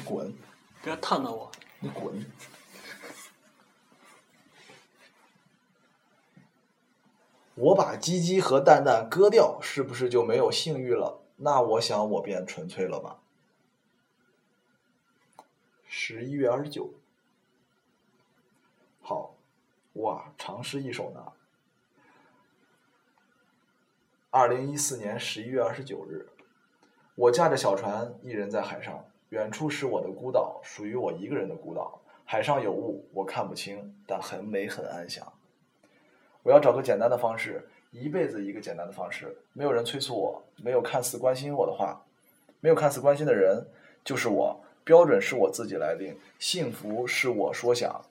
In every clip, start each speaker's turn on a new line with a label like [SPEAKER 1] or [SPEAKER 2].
[SPEAKER 1] 你滚！
[SPEAKER 2] 不要烫到我。
[SPEAKER 1] 你滚！我把鸡鸡和蛋蛋割掉，是不是就没有性欲了？那我想我便纯粹了吧。十一月二十九。好，哇，长诗一首呢。二零一四年十一月二十九日，我驾着小船，一人在海上，远处是我的孤岛，属于我一个人的孤岛。海上有雾，我看不清，但很美，很安详。我要找个简单的方式，一辈子一个简单的方式，没有人催促我，没有看似关心我的话，没有看似关心的人，就是我。标准是我自己来定，幸福是我说想。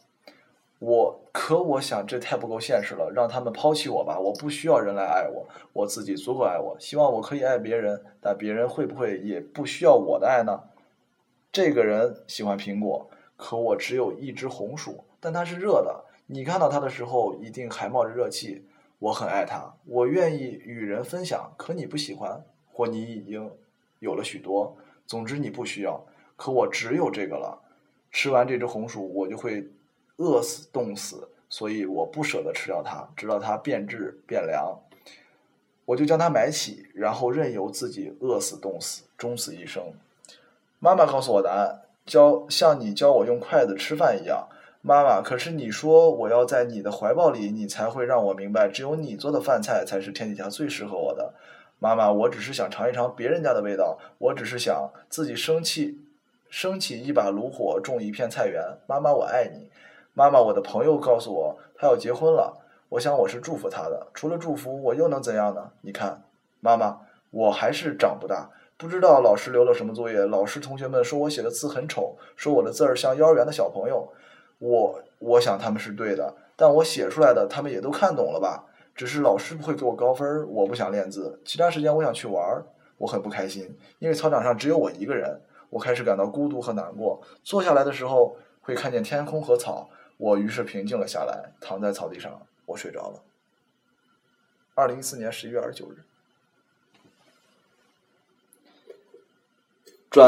[SPEAKER 1] 我可我想这太不够现实了，让他们抛弃我吧，我不需要人来爱我，我自己足够爱我。希望我可以爱别人，但别人会不会也不需要我的爱呢？这个人喜欢苹果，可我只有一只红薯，但它是热的。你看到它的时候，一定还冒着热气。我很爱它，我愿意与人分享，可你不喜欢，或你已经有了许多。总之你不需要，可我只有这个了。吃完这只红薯，我就会。饿死、冻死，所以我不舍得吃掉它，直到它变质变凉，我就将它埋起，然后任由自己饿死、冻死，终死一生。妈妈告诉我答案，教像你教我用筷子吃饭一样。妈妈，可是你说我要在你的怀抱里，你才会让我明白，只有你做的饭菜才是天底下最适合我的。妈妈，我只是想尝一尝别人家的味道，我只是想自己生气，升起一把炉火，种一片菜园。妈妈，我爱你。妈妈，我的朋友告诉我，他要结婚了。我想我是祝福他的。除了祝福，我又能怎样呢？你看，妈妈，我还是长不大。不知道老师留了什么作业。老师同学们说我写的字很丑，说我的字儿像幼儿园的小朋友。我我想他们是对的，但我写出来的他们也都看懂了吧？只是老师不会给我高分。我不想练字，其他时间我想去玩儿。我很不开心，因为操场上只有我一个人。我开始感到孤独和难过。坐下来的时候，会看见天空和草。我于是平静了下来，躺在草地上，我睡着了。二零一四年十一月二十九日。